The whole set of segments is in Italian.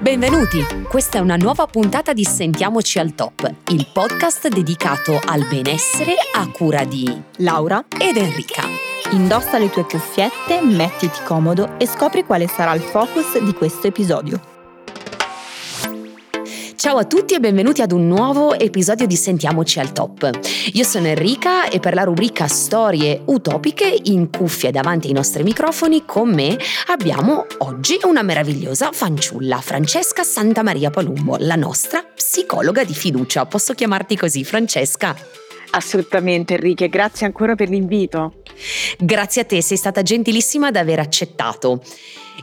Benvenuti! Questa è una nuova puntata di Sentiamoci al Top, il podcast dedicato al benessere a cura di Laura ed Enrica. Indossa le tue cuffiette, mettiti comodo e scopri quale sarà il focus di questo episodio. Ciao a tutti e benvenuti ad un nuovo episodio di Sentiamoci al Top. Io sono Enrica e per la rubrica Storie utopiche in cuffia davanti ai nostri microfoni con me abbiamo oggi una meravigliosa fanciulla, Francesca Santa Maria Palumbo, la nostra psicologa di fiducia. Posso chiamarti così, Francesca? Assolutamente Enrique, grazie ancora per l'invito. Grazie a te, sei stata gentilissima ad aver accettato.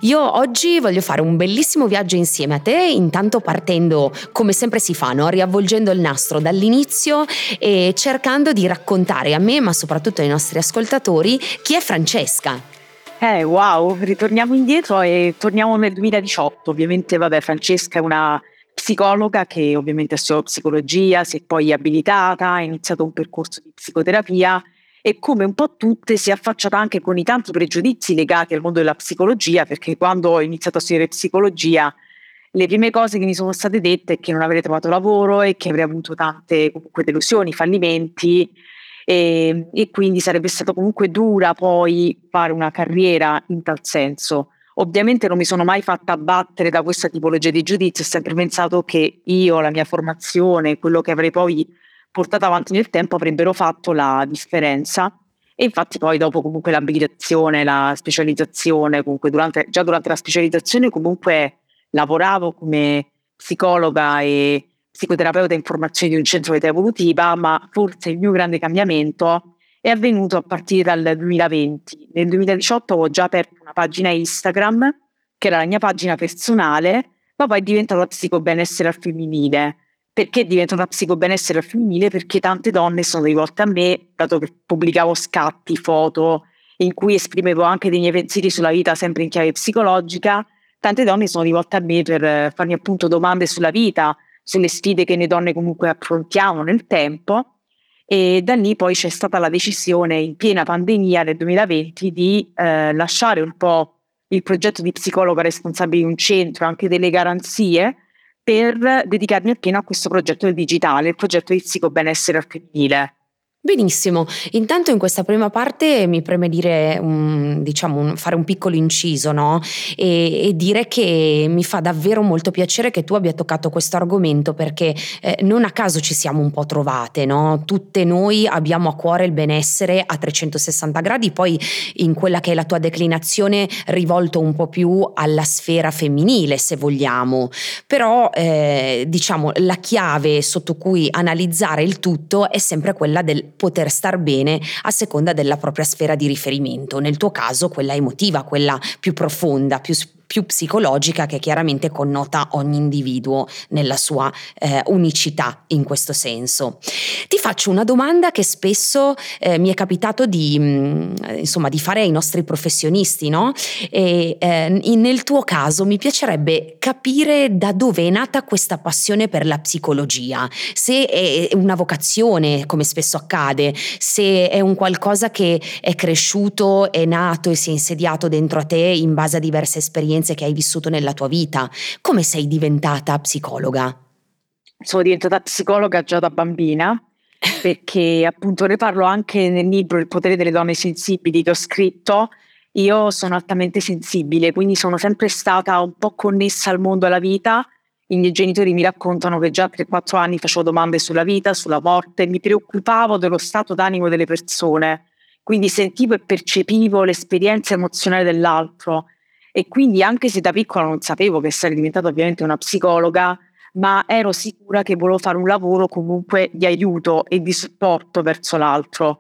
Io oggi voglio fare un bellissimo viaggio insieme a te, intanto partendo come sempre si fa, no? riavvolgendo il nastro dall'inizio e cercando di raccontare a me, ma soprattutto ai nostri ascoltatori, chi è Francesca. Eh, wow, ritorniamo indietro e torniamo nel 2018. Ovviamente, vabbè, Francesca è una psicologa che ovviamente ha studiato psicologia, si è poi abilitata, ha iniziato un percorso di psicoterapia e come un po' tutte si è affacciata anche con i tanti pregiudizi legati al mondo della psicologia, perché quando ho iniziato a studiare psicologia le prime cose che mi sono state dette è che non avrei trovato lavoro e che avrei avuto tante comunque delusioni, fallimenti e, e quindi sarebbe stato comunque dura poi fare una carriera in tal senso. Ovviamente non mi sono mai fatta abbattere da questa tipologia di giudizio, ho sempre pensato che io, la mia formazione, quello che avrei poi portate avanti nel tempo avrebbero fatto la differenza. E infatti poi dopo comunque l'abilitazione, la specializzazione, comunque durante, già durante la specializzazione comunque lavoravo come psicologa e psicoterapeuta in formazione di un centro di età evolutiva, ma forse il mio grande cambiamento è avvenuto a partire dal 2020. Nel 2018 ho già aperto una pagina Instagram, che era la mia pagina personale, ma poi è diventata psicobenessere al femminile perché è diventata psicobenessere femminile? Perché tante donne sono rivolte a me, dato che pubblicavo scatti, foto, in cui esprimevo anche dei miei pensieri sulla vita sempre in chiave psicologica, tante donne sono rivolte a me per farmi appunto domande sulla vita, sulle sfide che noi donne comunque affrontiamo nel tempo. E da lì poi c'è stata la decisione in piena pandemia del 2020 di eh, lasciare un po' il progetto di psicologa responsabile di un centro, anche delle garanzie, per dedicarmi appieno a questo progetto digitale, il progetto di psicobenessere al femminile. Benissimo, intanto in questa prima parte mi preme dire, um, diciamo, un, fare un piccolo inciso no? e, e, dire che mi fa davvero molto piacere che tu abbia toccato questo argomento perché eh, non a caso ci siamo un po' trovate, no? tutte noi abbiamo a cuore il benessere a 360 gradi, poi in quella che è la tua declinazione rivolto un po' più alla sfera femminile se vogliamo, però eh, diciamo la chiave sotto cui analizzare il tutto è sempre quella del poter star bene a seconda della propria sfera di riferimento, nel tuo caso quella emotiva, quella più profonda, più più psicologica che chiaramente connota ogni individuo nella sua eh, unicità in questo senso. Ti faccio una domanda che spesso eh, mi è capitato di, mh, mm, insomma, di fare ai nostri professionisti, no? E, eh, nel tuo caso mi piacerebbe capire da dove è nata questa passione per la psicologia, se è una vocazione, come spesso accade, se è un qualcosa che è cresciuto, è nato e si è insediato dentro a te in base a diverse esperienze esperienze che hai vissuto nella tua vita. Come sei diventata psicologa? Sono diventata psicologa già da bambina perché appunto ne parlo anche nel libro Il potere delle donne sensibili che ho scritto. Io sono altamente sensibile, quindi sono sempre stata un po' connessa al mondo e alla vita. I miei genitori mi raccontano che già a 3-4 anni facevo domande sulla vita, sulla morte, mi preoccupavo dello stato d'animo delle persone, quindi sentivo e percepivo l'esperienza emozionale dell'altro e quindi anche se da piccola non sapevo che sarei diventata ovviamente una psicologa, ma ero sicura che volevo fare un lavoro comunque di aiuto e di supporto verso l'altro.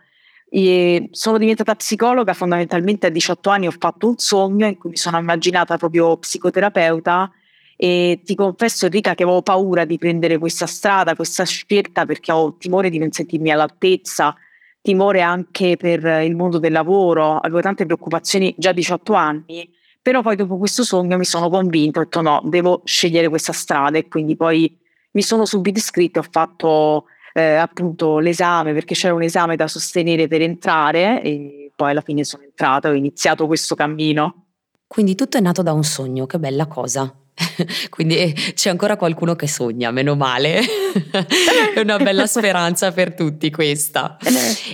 E sono diventata psicologa fondamentalmente a 18 anni, ho fatto un sogno in cui mi sono immaginata proprio psicoterapeuta e ti confesso Enrica che avevo paura di prendere questa strada, questa scelta perché ho timore di non sentirmi all'altezza, timore anche per il mondo del lavoro, avevo tante preoccupazioni già a 18 anni però poi dopo questo sogno mi sono convinta, ho detto no, devo scegliere questa strada e quindi poi mi sono subito iscritta, ho fatto eh, appunto l'esame perché c'era un esame da sostenere per entrare e poi alla fine sono entrata, ho iniziato questo cammino. Quindi tutto è nato da un sogno, che bella cosa. quindi c'è ancora qualcuno che sogna, meno male. È una bella speranza per tutti questa.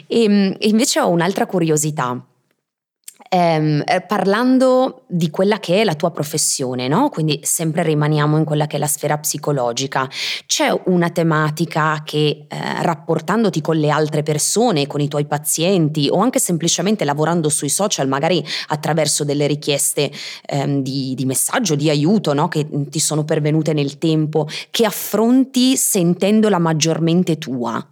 E, ehm, e invece ho un'altra curiosità. Ehm, eh, parlando di quella che è la tua professione, no? quindi sempre rimaniamo in quella che è la sfera psicologica, c'è una tematica che eh, rapportandoti con le altre persone, con i tuoi pazienti o anche semplicemente lavorando sui social, magari attraverso delle richieste ehm, di, di, messaggio, di aiuto no? che ti sono pervenute nel tempo, che affronti sentendola maggiormente tua?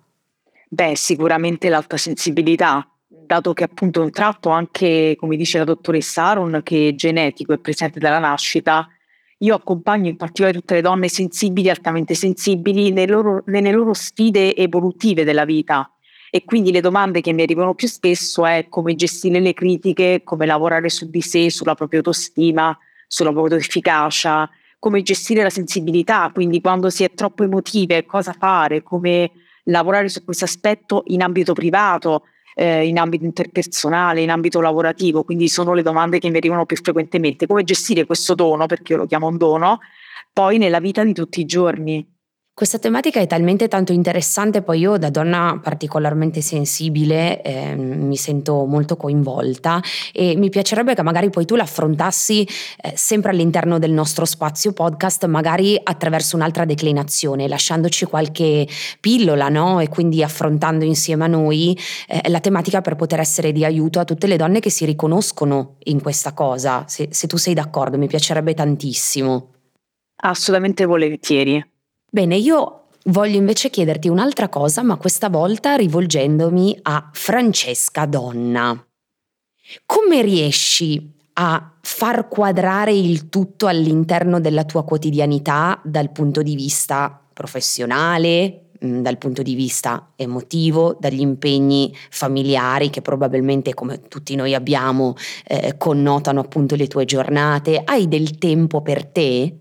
Beh, sicuramente l'alta sensibilità, dato che appunto è un tratto anche, come dice la dottoressa Aron, che è genetico, è presente dalla nascita, io accompagno in particolare tutte le donne sensibili, altamente sensibili, nelle loro, nelle loro sfide evolutive della vita. E quindi le domande che mi arrivano più spesso è come gestire le critiche, come lavorare su di sé, sulla propria autostima, sulla propria efficacia, come gestire la sensibilità, quindi quando si è troppo emotive, cosa fare, come lavorare su questo aspetto in ambito privato, eh, in ambito interpersonale, in ambito lavorativo, quindi sono le domande che mi arrivano più frequentemente. Come gestire questo dono, perché io lo chiamo un dono, poi nella vita di tutti i giorni. Questa tematica è talmente tanto interessante, poi io da donna particolarmente sensibile eh, mi sento molto coinvolta e mi piacerebbe che magari poi tu l'affrontassi eh, sempre all'interno del nostro spazio podcast, magari attraverso un'altra declinazione, lasciandoci qualche pillola, no? E quindi affrontando insieme a noi eh, la tematica per poter essere di aiuto a tutte le donne che si riconoscono in questa cosa. Se, se tu sei d'accordo, mi piacerebbe tantissimo. Assolutamente volentieri. Bene, io voglio invece chiederti un'altra cosa, ma questa volta rivolgendomi a Francesca Donna. Come riesci a far quadrare il tutto all'interno della tua quotidianità dal punto di vista professionale, mm, dal punto di vista emotivo, dagli impegni familiari che probabilmente come tutti noi abbiamo eh, connotano appunto le tue giornate, hai del tempo per te?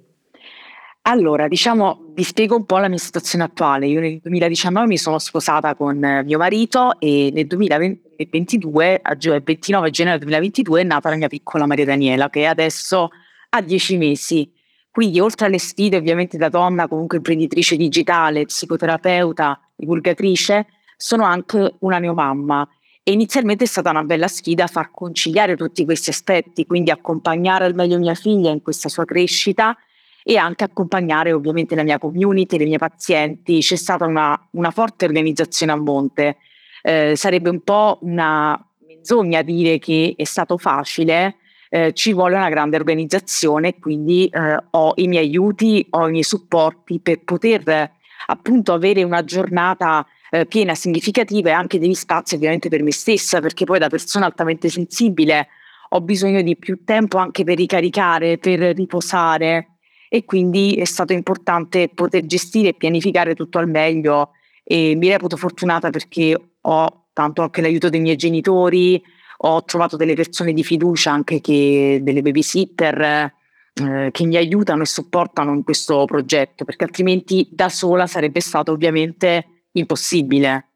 Allora, diciamo, vi spiego un po' la mia situazione attuale. Io nel 2019 mi sono sposata con mio marito e nel 2022, il 29 gennaio 2022, è nata la mia piccola Maria Daniela, che adesso ha 10 mesi. Quindi, oltre alle sfide, ovviamente da donna, comunque imprenditrice digitale, psicoterapeuta, divulgatrice, sono anche una neomamma. E inizialmente è stata una bella sfida far conciliare tutti questi aspetti, quindi accompagnare al meglio mia figlia in questa sua crescita e anche accompagnare ovviamente la mia community, le mie pazienti. C'è stata una, una forte organizzazione a monte. Eh, sarebbe un po' una menzogna dire che è stato facile, eh, ci vuole una grande organizzazione, quindi eh, ho i miei aiuti, ho i miei supporti per poter appunto avere una giornata eh, piena, significativa e anche degli spazi ovviamente per me stessa, perché poi da persona altamente sensibile ho bisogno di più tempo anche per ricaricare, per riposare e quindi è stato importante poter gestire e pianificare tutto al meglio e mi reputo fortunata perché ho tanto anche l'aiuto dei miei genitori, ho trovato delle persone di fiducia anche che delle babysitter eh, che mi aiutano e supportano in questo progetto perché altrimenti da sola sarebbe stato ovviamente impossibile.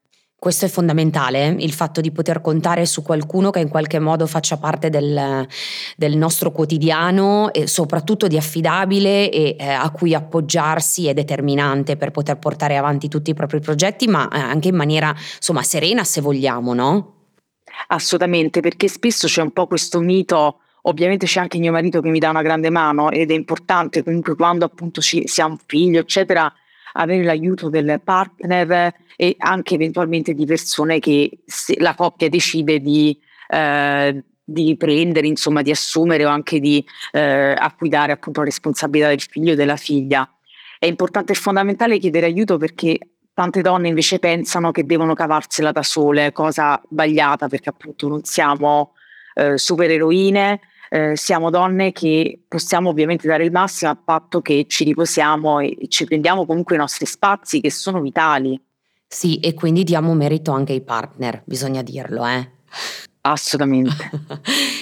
Questo è fondamentale, il fatto di poter contare su qualcuno che in qualche modo faccia parte del, del nostro quotidiano e soprattutto di affidabile e eh, a cui appoggiarsi è determinante per poter portare avanti tutti i propri progetti, ma eh, anche in maniera insomma serena se vogliamo, no? Assolutamente, perché spesso c'è un po' questo mito Ovviamente c'è anche mio marito che mi dà una grande mano ed è importante comunque quando appunto ci, si ha un figlio, eccetera, avere l'aiuto del partner e anche eventualmente di persone che la coppia decide di, eh, di prendere, insomma, di assumere o anche di eh, affidare appunto la responsabilità del figlio e della figlia. È importante e fondamentale chiedere aiuto perché tante donne invece pensano che devono cavarsela da sole, cosa sbagliata perché appunto non siamo eh, supereroine, eh, siamo donne che possiamo ovviamente dare il massimo a patto che ci riposiamo e ci prendiamo comunque i nostri spazi che sono vitali. Sì, e quindi diamo merito anche ai partner, bisogna dirlo, eh. Assolutamente.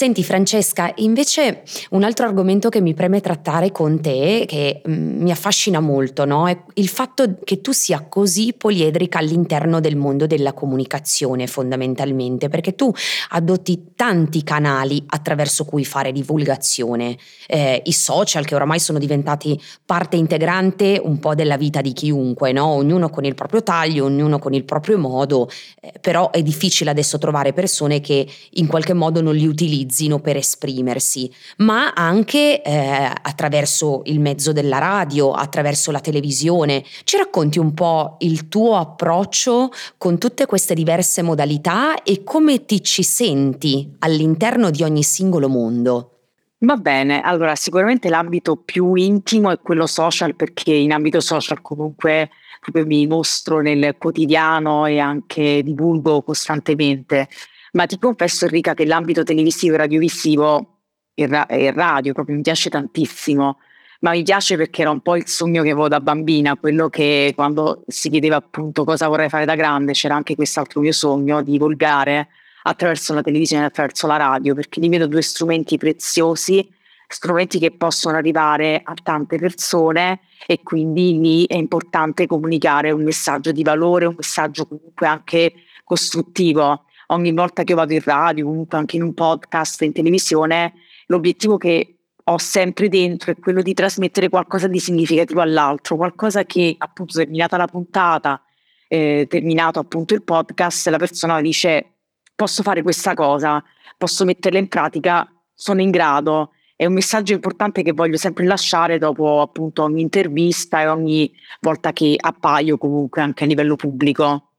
Senti Francesca, invece un altro argomento che mi preme trattare con te, che mm, mi affascina molto, no? è il fatto che tu sia così poliedrica all'interno del mondo della comunicazione fondamentalmente, perché tu adotti tanti canali attraverso cui fare divulgazione, eh, i social che oramai sono diventati parte integrante un po' della vita di chiunque, no? ognuno con il proprio taglio, ognuno con il proprio modo, eh, però è difficile adesso trovare persone che in qualche modo non li utilizzino per esprimersi, ma anche eh, attraverso il mezzo della radio, attraverso la televisione. Ci racconti un po' il tuo approccio con tutte queste diverse modalità e come ti ci senti all'interno di ogni singolo mondo? Va bene, allora sicuramente l'ambito più intimo è quello social perché in ambito social comunque proprio mi mostro nel quotidiano e anche divulgo costantemente. Ma ti confesso Enrica che l'ambito televisivo e radiovisivo e ra- radio proprio mi piace tantissimo, ma mi piace perché era un po' il sogno che avevo da bambina, quello che quando si chiedeva appunto cosa vorrei fare da grande, c'era anche quest'altro mio sogno di divulgare attraverso la televisione e attraverso la radio, perché li vedo due strumenti preziosi, strumenti che possono arrivare a tante persone e quindi lì è importante comunicare un messaggio di valore, un messaggio comunque anche costruttivo. Ogni volta che vado in radio, comunque anche in un podcast, in televisione, l'obiettivo che ho sempre dentro è quello di trasmettere qualcosa di significativo all'altro, qualcosa che appunto terminata la puntata, eh, terminato appunto il podcast, la persona dice posso fare questa cosa, posso metterla in pratica, sono in grado è un messaggio importante che voglio sempre lasciare dopo appunto ogni intervista e ogni volta che appaio comunque anche a livello pubblico.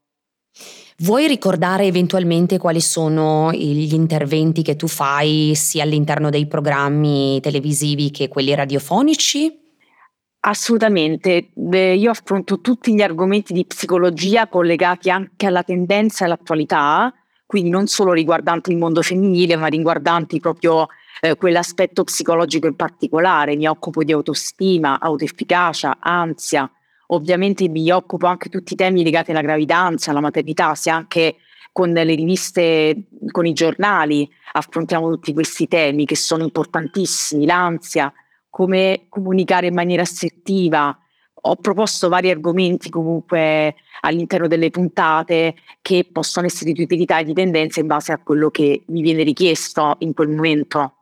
Vuoi ricordare eventualmente quali sono gli interventi che tu fai sia all'interno dei programmi televisivi che quelli radiofonici? Assolutamente, io affronto tutti gli argomenti di psicologia collegati anche alla tendenza e all'attualità, quindi non solo riguardanti il mondo femminile, ma riguardanti proprio eh, quell'aspetto psicologico in particolare, mi occupo di autostima, autoefficacia, ansia, ovviamente mi occupo anche di tutti i temi legati alla gravidanza, alla maternità, sia anche con le riviste, con i giornali, affrontiamo tutti questi temi che sono importantissimi, l'ansia, come comunicare in maniera assertiva. Ho proposto vari argomenti comunque all'interno delle puntate che possono essere di utilità e di tendenza in base a quello che mi viene richiesto in quel momento.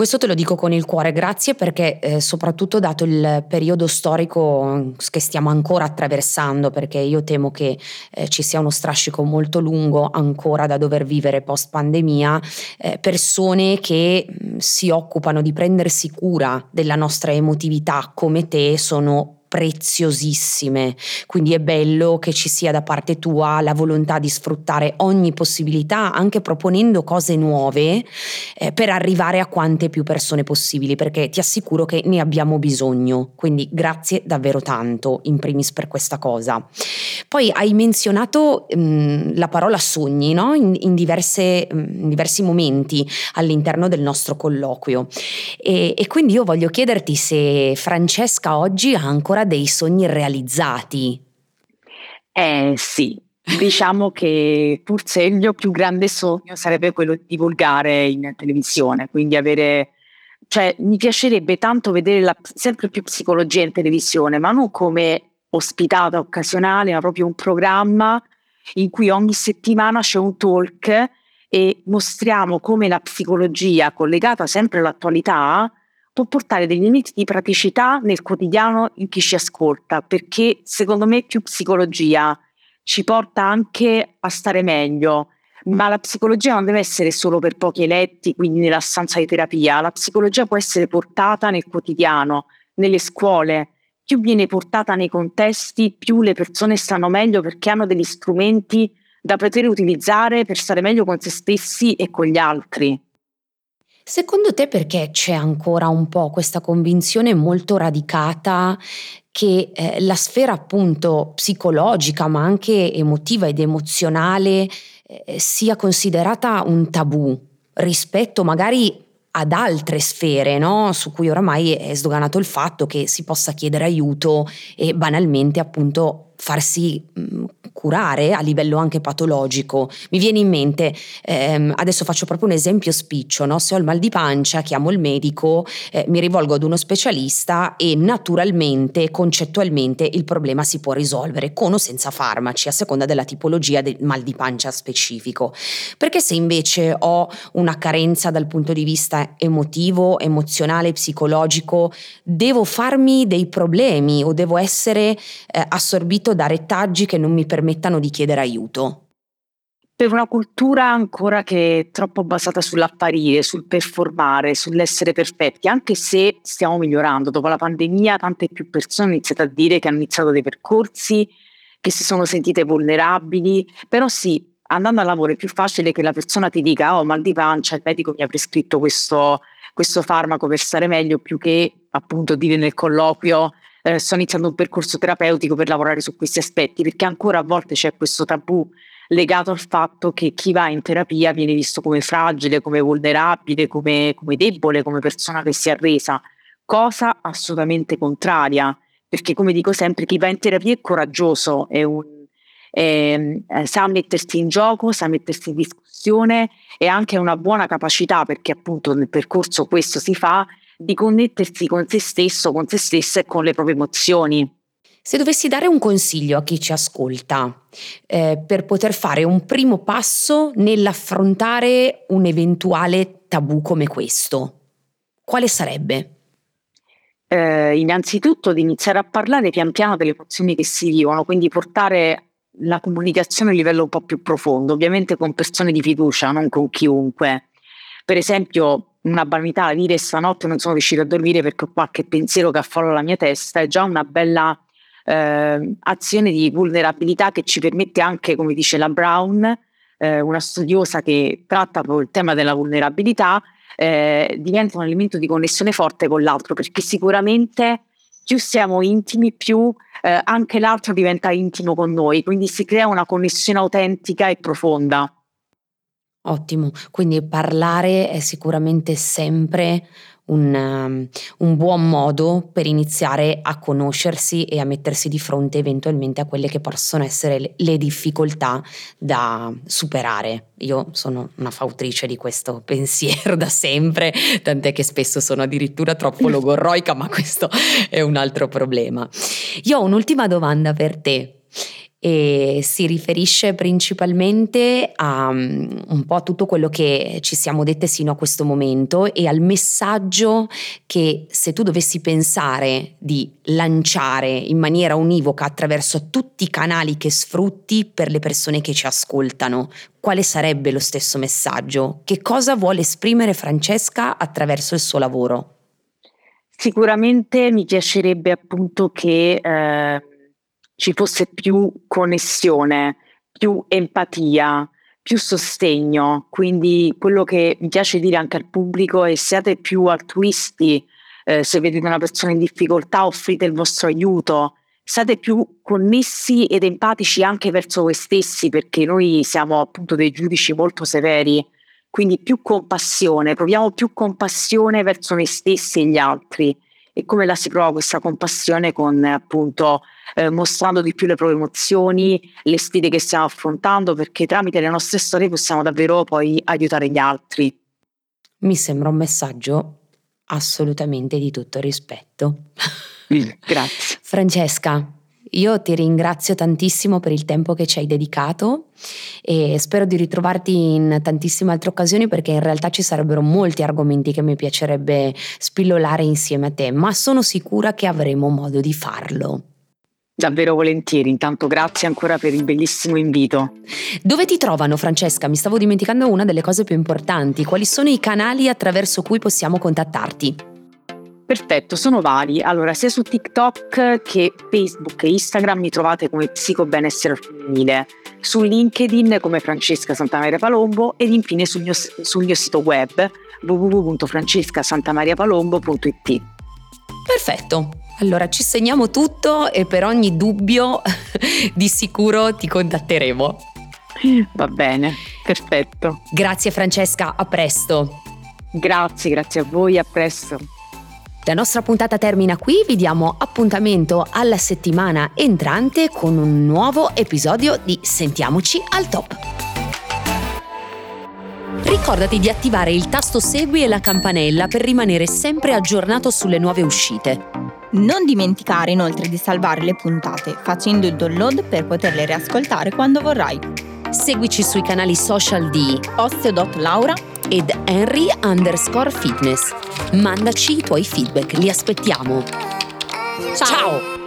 Questo te lo dico con il cuore, grazie perché eh, soprattutto dato il periodo storico che stiamo ancora attraversando, perché io temo che eh, ci sia uno strascico molto lungo ancora da dover vivere post pandemia, eh, persone che mh, si occupano di prendersi cura della nostra emotività come te sono preziosissime, quindi è bello che ci sia da parte tua la volontà di sfruttare ogni possibilità, anche proponendo cose nuove eh, per arrivare a quante più persone possibili, perché ti assicuro che ne abbiamo bisogno, quindi grazie davvero tanto in primis per questa cosa. Poi hai menzionato mh, mm, la parola sogni no? in, in, diverse, mm, in, diversi momenti all'interno del nostro colloquio e, e quindi io voglio chiederti se Francesca oggi ha ancora ancora dei sogni realizzati? Eh sì, diciamo che forse il mio più grande sogno sarebbe quello di divulgare in televisione, quindi avere, cioè mi piacerebbe tanto vedere la, sempre più psicologia in televisione, ma non come ospitata occasionale, ma proprio un programma in cui ogni settimana c'è un talk e mostriamo come la psicologia collegata sempre all'attualità può portare degli elementi di praticità nel quotidiano in chi ci ascolta, perché secondo me più psicologia ci porta anche a stare meglio, ma la psicologia non deve essere solo per pochi eletti, quindi nella stanza di terapia, la psicologia può essere portata nel quotidiano, nelle scuole, più viene portata nei contesti, più le persone stanno meglio perché hanno degli strumenti da poter utilizzare per stare meglio con se stessi e con gli altri. Secondo te perché c'è ancora un po' questa convinzione molto radicata che eh, la sfera appunto psicologica ma anche emotiva ed emozionale eh, sia considerata un tabù rispetto magari ad altre sfere, no? su cui oramai è sdoganato il fatto che si possa chiedere aiuto e banalmente appunto farsi mh, curare a livello anche patologico. Mi viene in mente, ehm, adesso faccio proprio un esempio spiccio, no? se ho il mal di pancia, chiamo il medico, eh, mi rivolgo ad uno specialista e naturalmente, concettualmente, il problema si può risolvere con o senza farmaci, a seconda della tipologia del mal di pancia specifico. Perché se invece ho una carenza dal punto di vista emotivo, emozionale, psicologico, devo farmi dei problemi o devo essere eh, assorbito da retaggi che non mi permettano di chiedere aiuto? Per una cultura ancora che è troppo basata sull'apparire, sul performare, sull'essere perfetti, anche se stiamo migliorando. Dopo la pandemia tante più persone hanno iniziato a dire che hanno iniziato dei percorsi, che si sono sentite vulnerabili, però sì, andando al lavoro è più facile che la persona ti dica oh mal di pancia, il medico mi ha prescritto questo, questo farmaco per stare meglio, più che appunto dire nel colloquio eh, sto iniziando un percorso terapeutico per lavorare su questi aspetti, perché ancora a volte c'è questo tabù legato al fatto che chi va in terapia viene visto come fragile, come vulnerabile, come, come debole, come persona che si è arresa, cosa assolutamente contraria, perché come dico sempre, chi va in terapia è coraggioso, è un, eh, sa mettersi in gioco, sa mettersi in discussione e anche una buona capacità, perché appunto nel percorso questo si fa, di connettersi con se stesso, con se stessa e con le proprie emozioni. Se dovessi dare un consiglio a chi ci ascolta eh, per poter fare un primo passo nell'affrontare un eventuale tabù come questo, quale sarebbe? Eh, innanzitutto di iniziare a parlare pian piano delle emozioni che si vivono, quindi portare la comunicazione a un livello un po' più profondo, ovviamente con persone di fiducia, non con chiunque. Per esempio, una banalità, dire stanotte non sono riuscita a dormire perché ho qualche pensiero che affolla la mia testa, è già una bella eh, azione di vulnerabilità che ci permette anche, come dice la Brown, eh, una studiosa che tratta proprio il tema della vulnerabilità, eh, diventa un elemento di connessione forte con l'altro, perché sicuramente più siamo intimi, più eh, anche l'altro diventa intimo con noi, quindi si crea una connessione autentica e profonda. Ottimo, quindi parlare è sicuramente sempre un, um, un, buon modo per iniziare a conoscersi e a mettersi di fronte eventualmente a quelle che possono essere le, le difficoltà da superare. Io sono una fautrice di questo pensiero da sempre, tant'è che spesso sono addirittura troppo logorroica, ma questo è un altro problema. Io ho un'ultima domanda per te e si riferisce principalmente a um, un po' tutto quello che ci siamo dette sino a questo momento e al messaggio che se tu dovessi pensare di lanciare in maniera univoca attraverso tutti i canali che sfrutti per le persone che ci ascoltano, quale sarebbe lo stesso messaggio? Che cosa vuole esprimere Francesca attraverso il suo lavoro? Sicuramente mi piacerebbe appunto che eh, ci fosse più connessione, più empatia, più sostegno. Quindi quello che mi piace dire anche al pubblico è siate più altruisti, eh, se vedete una persona in difficoltà offrite il vostro aiuto, siate più connessi ed empatici anche verso voi stessi perché noi siamo appunto dei giudici molto severi, quindi più compassione, proviamo più compassione verso noi stessi e gli altri. E come la si prova questa compassione con appunto eh, mostrando di più le proprie emozioni, le sfide che stiamo affrontando, perché tramite le nostre storie possiamo davvero poi aiutare gli altri. Mi sembra un messaggio assolutamente di tutto rispetto. Grazie. Francesca, io ti ringrazio tantissimo per il tempo che ci hai dedicato e spero di ritrovarti in tantissime altre occasioni perché in realtà ci sarebbero molti argomenti che mi piacerebbe spillolare insieme a te, ma sono sicura che avremo modo di farlo. Davvero volentieri, intanto grazie ancora per il bellissimo invito. Dove ti trovano Francesca? Mi stavo dimenticando una delle cose più importanti. Quali sono i canali attraverso cui possiamo contattarti? Perfetto, sono vari. Allora, sia su TikTok che Facebook e Instagram mi trovate come Psicobenessere Femminile, su LinkedIn come Francesca Santamaria Palombo ed infine sul mio, sul mio sito web www.francescasantamariapalombo.it. Perfetto, allora ci segniamo tutto e per ogni dubbio di sicuro ti contatteremo. Va bene, perfetto. Grazie Francesca, a presto. Grazie, grazie a voi, a presto. La nostra puntata termina qui, vi diamo appuntamento alla settimana entrante con un nuovo episodio di Sentiamoci al top. Ricordati di attivare il tasto segui e la campanella per rimanere sempre aggiornato sulle nuove uscite. Non dimenticare inoltre di salvare le puntate facendo il download per poterle riascoltare quando vorrai. Seguici sui canali social di Osteo.laura ed Henry underscore fitness. Mandaci i tuoi feedback, li aspettiamo. Ciao. Ciao.